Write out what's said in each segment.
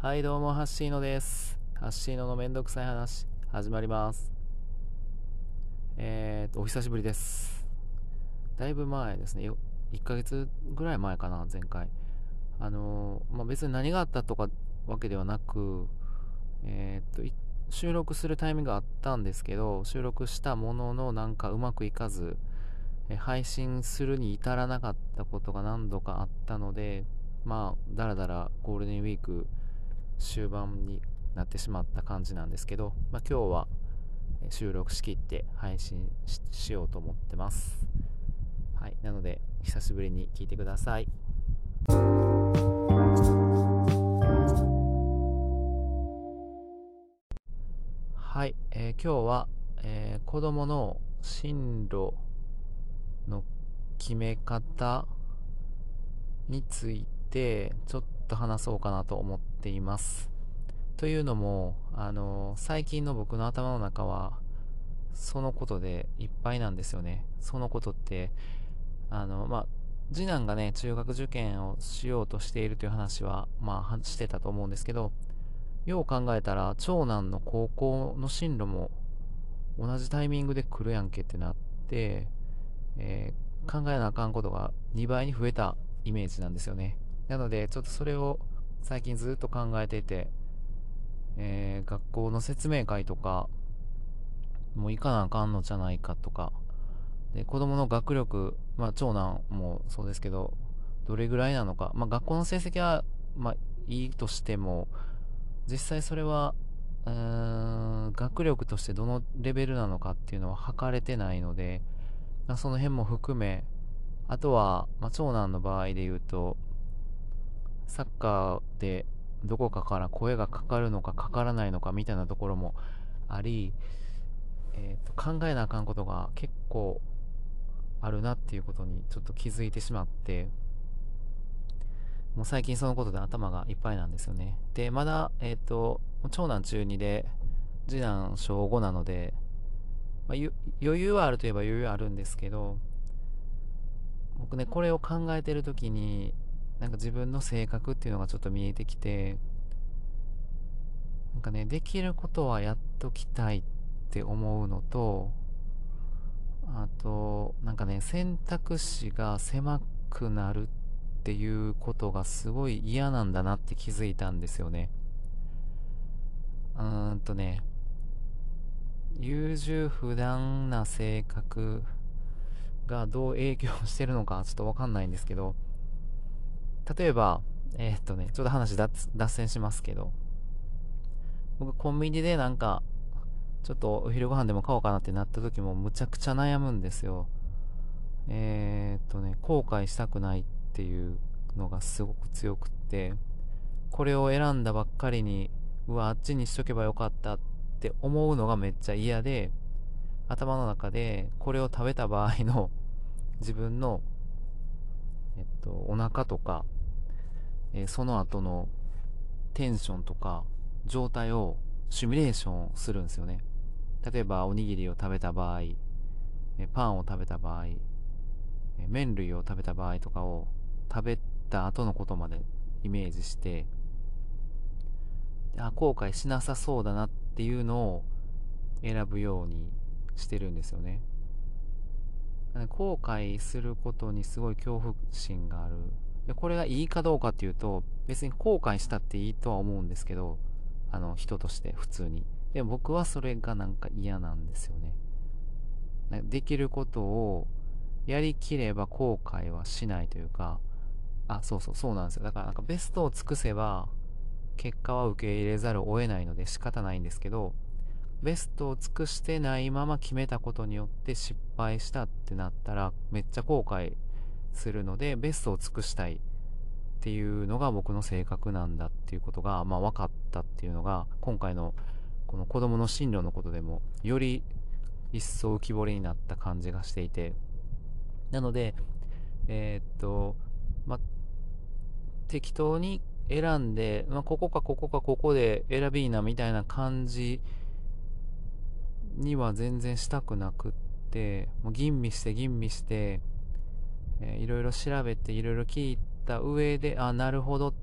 はい、どうも、ハッシーノです。ハッシーノのめんどくさい話、始まります。えーと、お久しぶりです。だいぶ前ですね。1ヶ月ぐらい前かな、前回。あのーまあ、別に何があったとかわけではなく、えーと、収録するタイミングがあったんですけど、収録したもののなんかうまくいかず、配信するに至らなかったことが何度かあったので、まあ、だらだらゴールデンウィーク終盤になってしまった感じなんですけど、まあ、今日は収録しきって配信ししようと思ってます。はい。なので、久しぶりに聞いてください。はい。えー今日は、えー子供の進路の決め方についてちょっと話そうかなと思っています。というのも、あの最近の僕の頭の中はそのことでいっぱいなんですよね。そのことって、あの、まあ、次男がね、中学受験をしようとしているという話は、まあ、してたと思うんですけど、よう考えたら、長男の高校の進路も同じタイミングで来るやんけってなって、えー考えなあかんことが2倍に増えたイメージなんですよね。なので、ちょっとそれを最近ずっと考えていて、えー学校の説明会とか、もう行かなあかんのじゃないかとか、で、子供の学力、まあ長男もそうですけど、どれぐらいなのか、まあ学校の成績は、まあいいとしても、実際それは、うーん学力としてどのレベルなのかっていうのは測れてないので、まあ、その辺も含め、あとは、まあ、長男の場合で言うと、サッカーでどこかから声がかかるのかかからないのかみたいなところもあり、えーと考えなあかんことが結構あるなっていうことにちょっと気づいてしまって、もう最近そのことで頭がいっぱいなんですよね。で、まだ、えっ、と、長男中2で、次男小5なので、まあ、余裕はあるといえば余裕はあるんですけど、僕ね、これを考えてるときに、なんか自分の性格っていうのがちょっと見えてきて、なんかね、できることはやっときたいって思うのと、あと、なんかね、選択肢が狭くなるっていうことがすごい嫌なんだなって気づいたんですよね。うーんとね、優柔不断な性格がどう影響してるのかちょっとわかんないんですけど、例えば、えーっとね、ちょっと話脱線しますけど、僕コンビニでなんか、ちょっとお昼ご飯でも買おうかなってなった時もむちゃくちゃ悩むんですよ。えーっとね、後悔したくないっていうのがすごく強くって、これを選んだばっかりに、うわ、あっちにしとけばよかったって思うのがめっちゃ嫌で、頭の中でこれを食べた場合の自分の、えっと、お腹とか、えーその後のテンションとか状態をシミュレーションするんですよね。例えばおにぎりを食べた場合、えパンを食べた場合、え麺類を食べた場合とかを食べた後のことまでイメージして、あ、後悔しなさそうだなっていうのを選ぶようにしてるんですよね。後悔することにすごい恐怖心がある。でこれがいいかどうかっていうと、別に後悔したっていいとは思うんですけど、あの、人として普通に。でも僕はそれがなんか嫌なんですよね。できることをやりきれば後悔はしないというか、あ、そうそう、そうなんですよ。だからなんかベストを尽くせば、結果は受け入れざるを得ないので仕方ないんですけど、ベストを尽くしてないまま決めたことによって失敗したってなったらめっちゃ後悔するのでベストを尽くしたいっていうのが僕の性格なんだっていうことがまあ分かったっていうのが今回のこの子供の進路のことでもより一層浮き彫りになった感じがしていて。なのでえーっとまあ適当に選んで、まあ、ここかここかここで選びいなみたいな感じには全然したくなくって、もう吟味して吟味して、えーいろいろ調べていろいろ聞いた上で、あ、なるほど。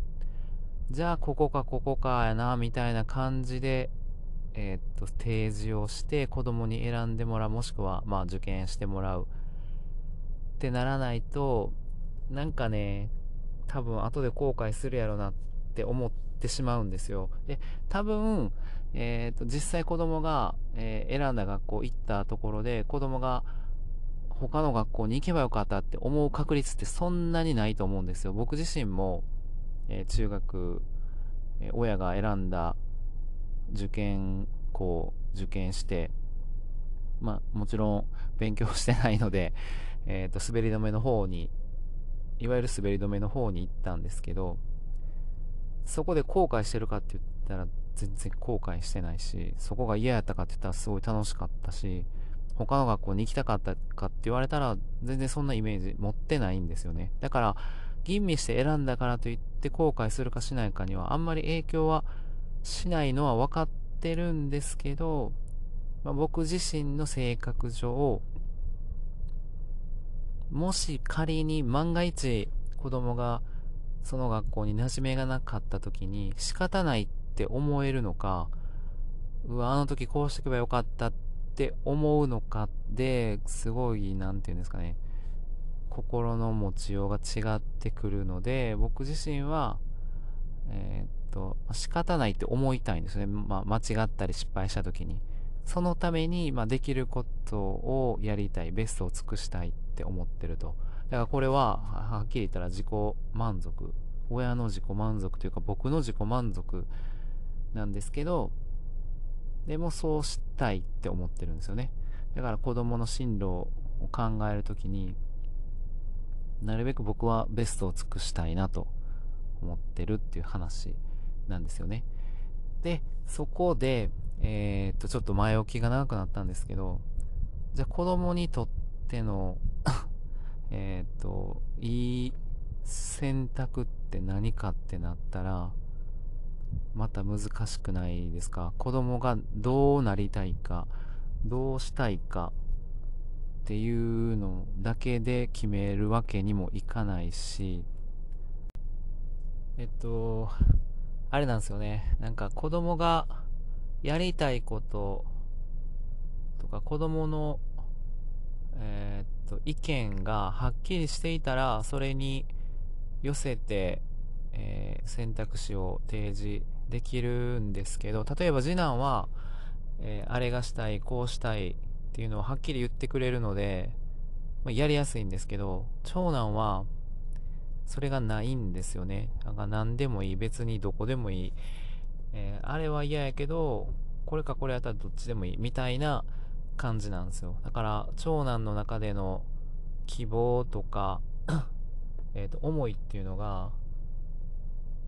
じゃあここかここかやなみたいな感じで、えー、っと提示をして子供に選んでもらうもしくはまあ受験してもらうってならないとなんかね多分後で後悔するやろなって思ってしまうんですよで多分、えー、と実際子供が、えー、選んだ学校行ったところで子供が他の学校に行けばよかったって思う確率ってそんなにないと思うんですよ。僕自身も、えー、中学、え親が選んだ受験校受験してまあもちろん勉強してないので、えー、と滑り止めの方にいわゆる滑り止めの方に行ったんですけどそこで後悔してるかって言ったら全然後悔してないしそこが嫌やったかって言ったらすごい楽しかったし他の学校に行きたかったかって言われたら全然そんなイメージ持ってないんですよね。だから吟味して選んだからといって後悔するかしないかにはあんまり影響はしないのは分かってるんですけど、まあ、僕自身の性格上もし仮に万が一子供がその学校に馴染めがなかった時に仕方ないって思えるのか、うわ、あの時こうしておけばよかったってって思うのかですごい、なんていうんですかね、心の持ちようが違ってくるので、僕自身は、えー、っと、仕方ないって思いたいんですね。まあ、間違ったり失敗した時に。そのために、まあ、できることをやりたい、ベストを尽くしたいって思ってると。だからこれは、はっきり言ったら自己満足。親の自己満足というか僕の自己満足なんですけど、でもそうしたいって思ってるんですよね。だから子供の進路を考えるときに、なるべく僕はベストを尽くしたいなと思ってるっていう話なんですよね。で、そこで、えー、っと、ちょっと前置きが長くなったんですけど、じゃあ子供にとっての えっと、いい選択って何かってなったら、また難しくないですか？子供がどうなりたいか、どうしたいかっていうのだけで決めるわけにもいかないし、えっと、あれなんですよね。なんか子供がやりたいこととか子供の、えー、っと、意見がはっきりしていたら、それに寄せて、えー、選択肢を提示できるんですけど、例えば次男は、えー、あれがしたい、こうしたいっていうのをはっきり言ってくれるので、まあ、やりやすいんですけど、長男は、それがないんですよね。なんか何でもいい、別にどこでもいい。えー、あれは嫌やけど、これかこれやったらどっちでもいい、みたいな感じなんですよ。だから、長男の中での希望とか えっ、と、思いっていうのが、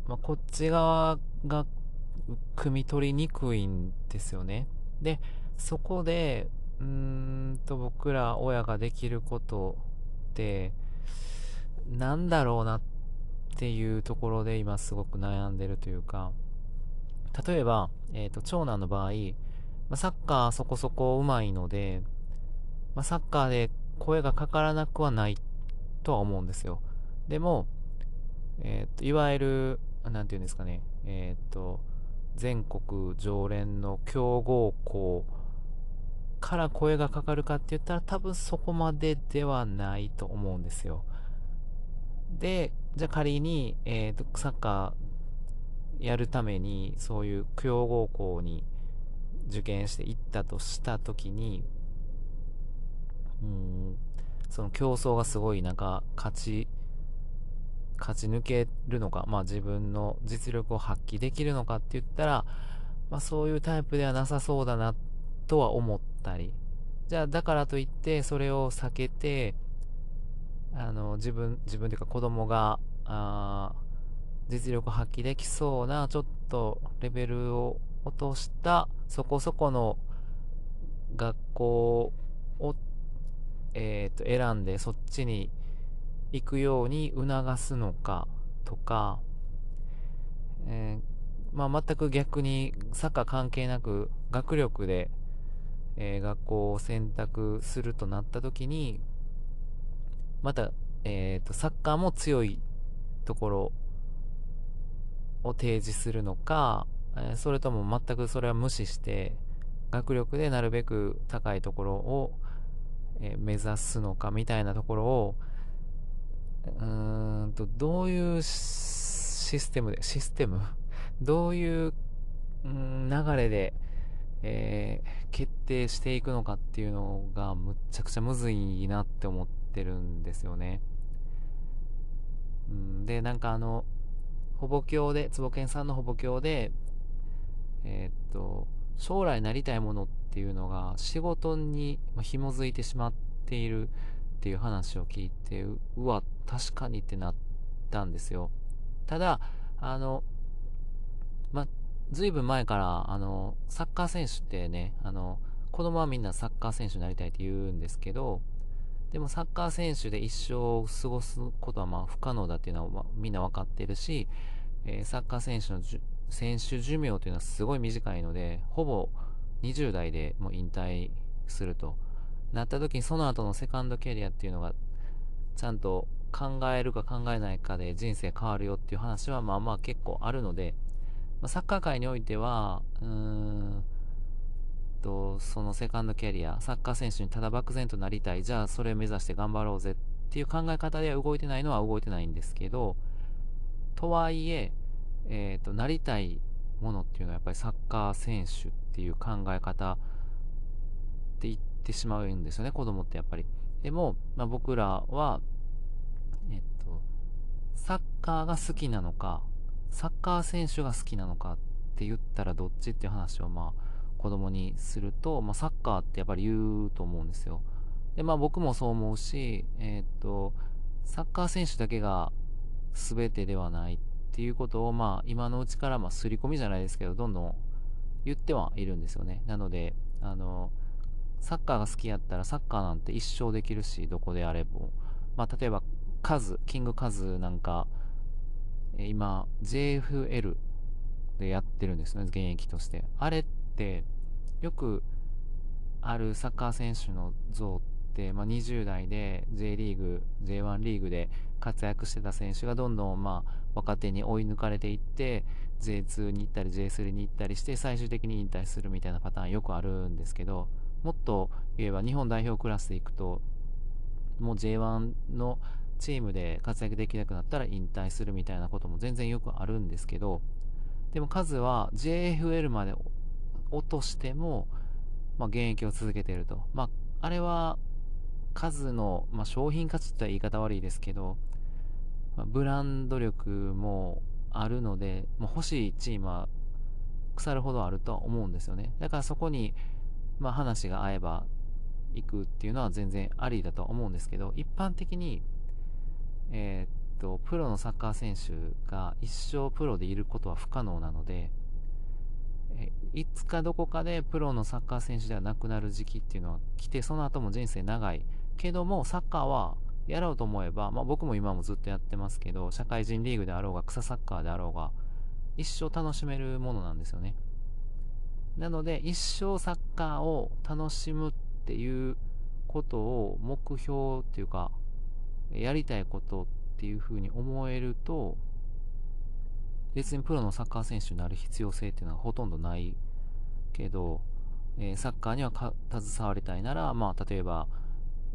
まあ、こっち側が汲み取りにくいんですよね。で、そこで、うーんと僕ら親ができることって、なんだろうなっていうところで今すごく悩んでるというか、例えば、えっ、ー、と、長男の場合、ま、サッカーそこそこ上手いので、まあ、サッカーで声がかからなくはないとは思うんですよ。でも、えっ、ー、と、いわゆる、なんていうんですかね、えっ、ー、と、全国常連の強豪校から声がかかるかって言ったら多分そこまでではないと思うんですよ。で、じゃあ仮に、えっ、ー、と、サッカーやるためにそういう強豪校に受験して行ったとした時に、うん、その競争がすごいなんか勝ち勝ち抜けるのか、まあ自分の実力を発揮できるのかって言ったら、まあそういうタイプではなさそうだなとは思ったり、じゃあだからといってそれを避けて、あの自分、自分というか子供が、あ実力発揮できそうな、ちょっとレベルを落としたそこそこの学校を、えー、と選んでそっちに行くように促すのかとか、えー、まあ、全く逆にサッカー関係なく学力で、えー、学校を選択するとなった時にまた、えーと、サッカーも強いところを提示するのか、えそれとも全くそれは無視して学力でなるべく高いところを、え目指すのかみたいなところをうーんとどういうシステムでシステム？どういう、流れで、えー、決定していくのかっていうのがむっちゃくちゃむずいなって思ってるんですよね。ん、でなんかあのほぼ教で坪健さんのほぼ教でえー、っと将来なりたいものっていうのが仕事に紐づいてしまっているっていう話を聞いてうわ確かにってなったんですよ。ただあのまずいぶん前からあのサッカー選手ってねあの子供はみんなサッカー選手になりたいって言うんですけどでもサッカー選手で一生を過ごすことはまあ不可能だっていうのはみんな分かってるし、えー、サッカー選手の選手寿命というのはすごい短いので、ほぼ20代でもう引退すると。なった時にその後のセカンドキャリアっていうのがちゃんと考えるか考えないかで人生変わるよっていう話はまあまあ結構あるので、まあ、サッカー界においては、うーんと、そのセカンドキャリア、サッカー選手にただ漠然となりたい、じゃあそれを目指して頑張ろうぜっていう考え方では動いてないのは動いてないんですけど、とはいえ、え、ー、と、なりたいものっていうのはやっぱりサッカー選手っていう考え方って言ってしまうんですよね、子供ってやっぱり。でも、まあ、僕らは、えっと、サッカーが好きなのか、サッカー選手が好きなのかって言ったらどっちっていう話をまあ子供にすると、まあ、サッカーってやっぱり言うと思うんですよ。で、まあ僕もそう思うし、えっと、サッカー選手だけが全てではないっていうことを、まあ、今のうちから、まあ、刷り込みじゃないですけど、どんどん言ってはいるんですよね。なので、あの、サッカーが好きやったら、サッカーなんて一生できるし、どこであれば。まあ、例えば、カズ、キングカズなんか、今、JFL でやってるんですね、現役として。あれって、よくあるサッカー選手の像って、まあ、20代で J リーグ、J1 リーグで活躍してた選手がどんどん、まあ、若手に追い抜かれていって J2 に行ったり J3 に行ったりして最終的に引退するみたいなパターンよくあるんですけどもっと言えば日本代表クラスで行くともう J1 のチームで活躍できなくなったら引退するみたいなことも全然よくあるんですけどでも数は JFL まで落としても、まあ、現役を続けていると。まあ、あれは数の、まあ、商品価値って言い方悪いですけど、まあ、ブランド力もあるので、もう欲しいチームは腐るほどあるとは思うんですよね。だからそこに、まあ、話が合えば行くっていうのは全然ありだと思うんですけど、一般的に、えー、っと、プロのサッカー選手が一生プロでいることは不可能なので、いつかどこかでプロのサッカー選手ではなくなる時期っていうのは来て、その後も人生長いけども、サッカーはやろうと思えば、まあ僕も今もずっとやってますけど、社会人リーグであろうが、草サッカーであろうが、一生楽しめるものなんですよね。なので、一生サッカーを楽しむっていうことを目標っていうか、やりたいことっていうふうに思えると、別にプロのサッカー選手になる必要性っていうのはほとんどないけど、えー、サッカーには携わりたいなら、まあ、例えば、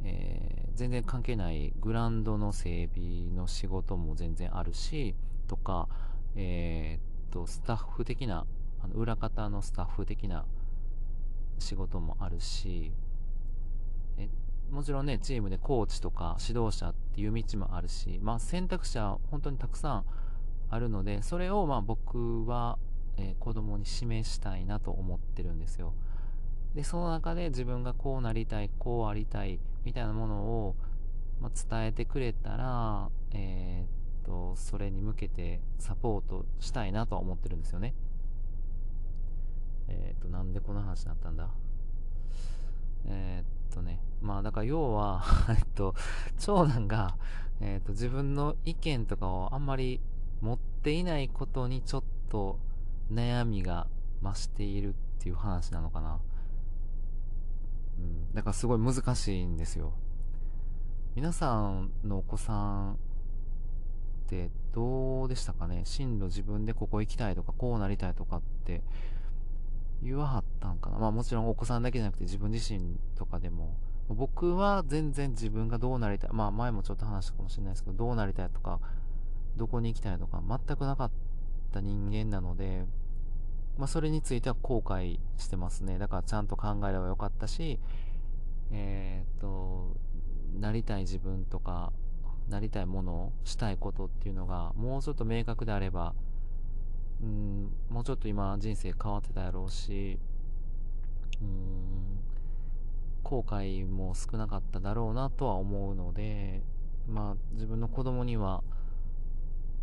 えー、全然関係ないグラウンドの整備の仕事も全然あるし、とか、えー、っと、スタッフ的な、あの裏方のスタッフ的な仕事もあるし、えもちろんね、チームでコーチとか指導者っていう道もあるし、まあ選択肢は本当にたくさんあるので、それをまあ僕は、えー、子供に示したいなと思ってるんですよ。で、その中で自分がこうなりたい、こうありたい、みたいなものを、まあ、伝えてくれたら、えー、っと、それに向けてサポートしたいなとは思ってるんですよね。えー、っと、なんでこの話になったんだ？えー、っとね、まあだから要は えっと、長男が、えっと、自分の意見とかをあんまり持っていないことにちょっと悩みが増しているっていう話なのかな。うん、だからすごい難しいんですよ。皆さんのお子さんってどうでしたかね？進路自分でここ行きたいとかこうなりたいとかって言わはったんかな。まあもちろんお子さんだけじゃなくて自分自身とかでも。僕は全然自分がどうなりたい。まあ前もちょっと話したかもしれないですけどどうなりたいとかどこに行きたいとか全くなかった人間なのでまあそれについては後悔してますね。だからちゃんと考えればよかったしえー、っとなりたい自分とかなりたいものをしたいことっていうのがもうちょっと明確であればうんもうちょっと今人生変わってたやろうしうん後悔も少なかっただろうなとは思うのでまあ自分の子供には、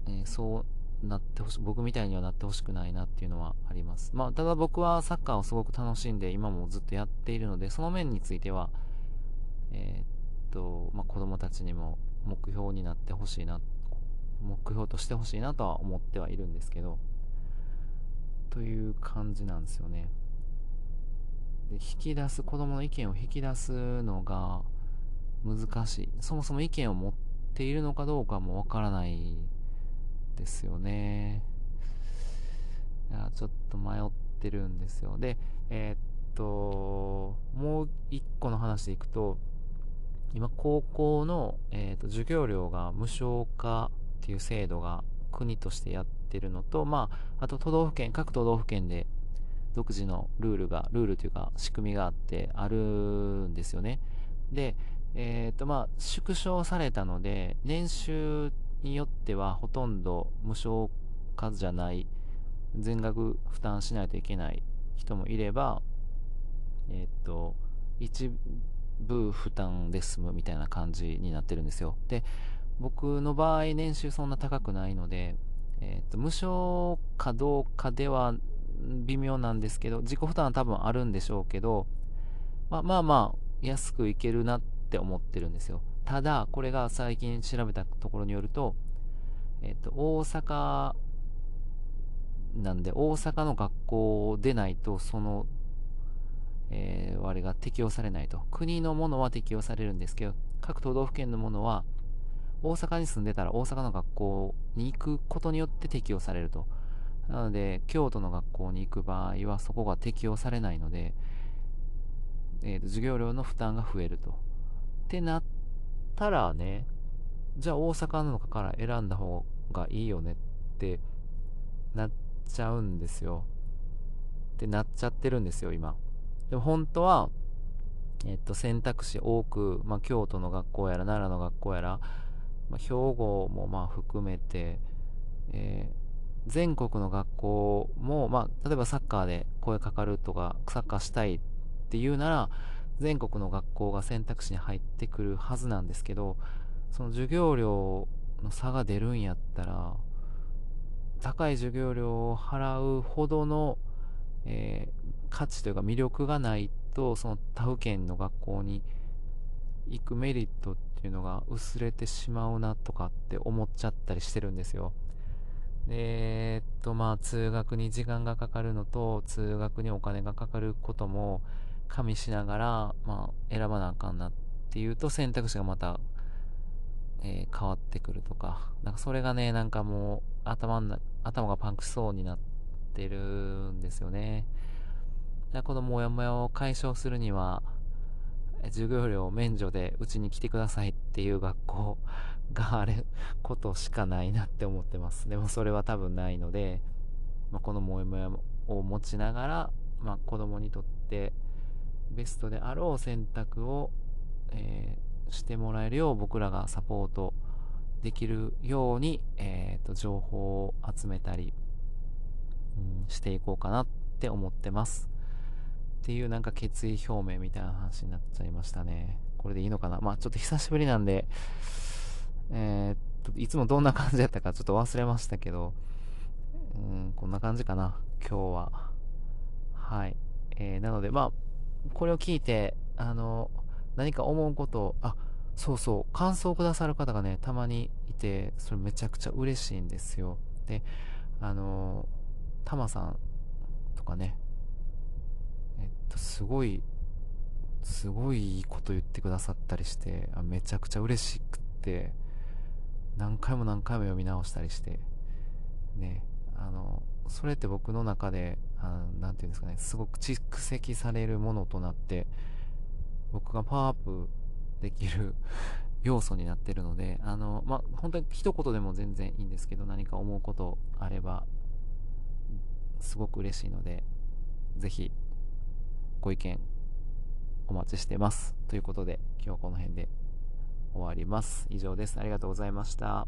えー、そうなってほし僕みたいにはなってほしくないなっていうのはあります。まあただ僕はサッカーをすごく楽しんで今もずっとやっているのでその面についてはえー、っとまあ子供たちにも目標になってほしいな目標としてほしいなとは思ってはいるんですけどという感じなんですよね。で引き出す子供の意見を引き出すのが難しい。そもそも意見を持っているのかどうかもわからないですよね。いやちょっと迷ってるんですよ。でえー、っともう一個の話でいくと今高校の、えーと、授業料が無償化っていう制度が国としてやってるのと、まあ、あと都道府県、各都道府県で独自のルールが、ルールというか仕組みがあってあるんですよね。で、えっ、ー、とまあ、縮小されたので、年収によってはほとんど無償化じゃない、全額負担しないといけない人もいれば、えっ、ー、と、一部負担で済むみたいな感じになってるんですよ。で、僕の場合年収そんな高くないので、えーと、無償かどうかでは微妙なんですけど、自己負担は多分あるんでしょうけど、まあまあまあ、安くいけるなって思ってるんですよ。ただ、これが最近調べたところによると、えっ、ー、と、大阪なんで、大阪の学校でないと、そのえー、あれが適用されないと。国のものは適用されるんですけど、各都道府県のものは、大阪に住んでたら大阪の学校に行くことによって適用されると。なので、京都の学校に行く場合はそこが適用されないので、えーと、授業料の負担が増えると。ってなったらね、じゃあ大阪の中から選んだ方がいいよねってなっちゃうんですよ。ってなっちゃってるんですよ、今。でも本当は、えっと、選択肢多く、まあ、京都の学校やら奈良の学校やら、まあ、兵庫もまあ含めて、えー、全国の学校も、まあ、例えばサッカーで声かかるとかサッカーしたいっていうなら全国の学校が選択肢に入ってくるはずなんですけどその授業料の差が出るんやったら高い授業料を払うほどの、えー、価値というか魅力がないとその他府県の学校に行くメリットってっていうのが薄れてしまうなとかって思っちゃったりしてるんですよ。えー、っとまあ通学に時間がかかるのと通学にお金がかかることも加味しながら、まあ、選ばなあかんなっていうと選択肢がまた、えー、変わってくるとかなんかそれがねなんかもう頭な頭がパンクしそうになってるんですよね。このモヤモヤを解消するには、授業料免除でうちに来てくださいっていう学校があることしかないなって思ってます。でもそれは多分ないので、まあ、このモヤモヤを持ちながら、まあ、子供にとってベストであろう選択を、えー、してもらえるよう僕らがサポートできるように、えーと、情報を集めたり、うん、していこうかなって思ってます。っていうなんか決意表明みたいな話になっちゃいましたね。これでいいのかな？まあちょっと久しぶりなんで、えー、っと、いつもどんな感じだったかちょっと忘れましたけど、うん、こんな感じかな、今日は。はい。えー、なので、まあ、これを聞いて、あの、何か思うことを、あ、そうそう、感想をくださる方がね、たまにいて、それめちゃくちゃ嬉しいんですよ。で、あの、タマさんとかね、すごいすごいいいこと言ってくださったりしてめちゃくちゃ嬉しくって何回も何回も読み直したりしてねあのそれって僕の中で何て言うんですかねすごく蓄積されるものとなって僕がパワーアップできる 要素になってるのであのまあ本当に一言でも全然いいんですけど何か思うことあればすごく嬉しいのでぜひご意見お待ちしてます。ということで今日はこの辺で終わります。以上です。ありがとうございました。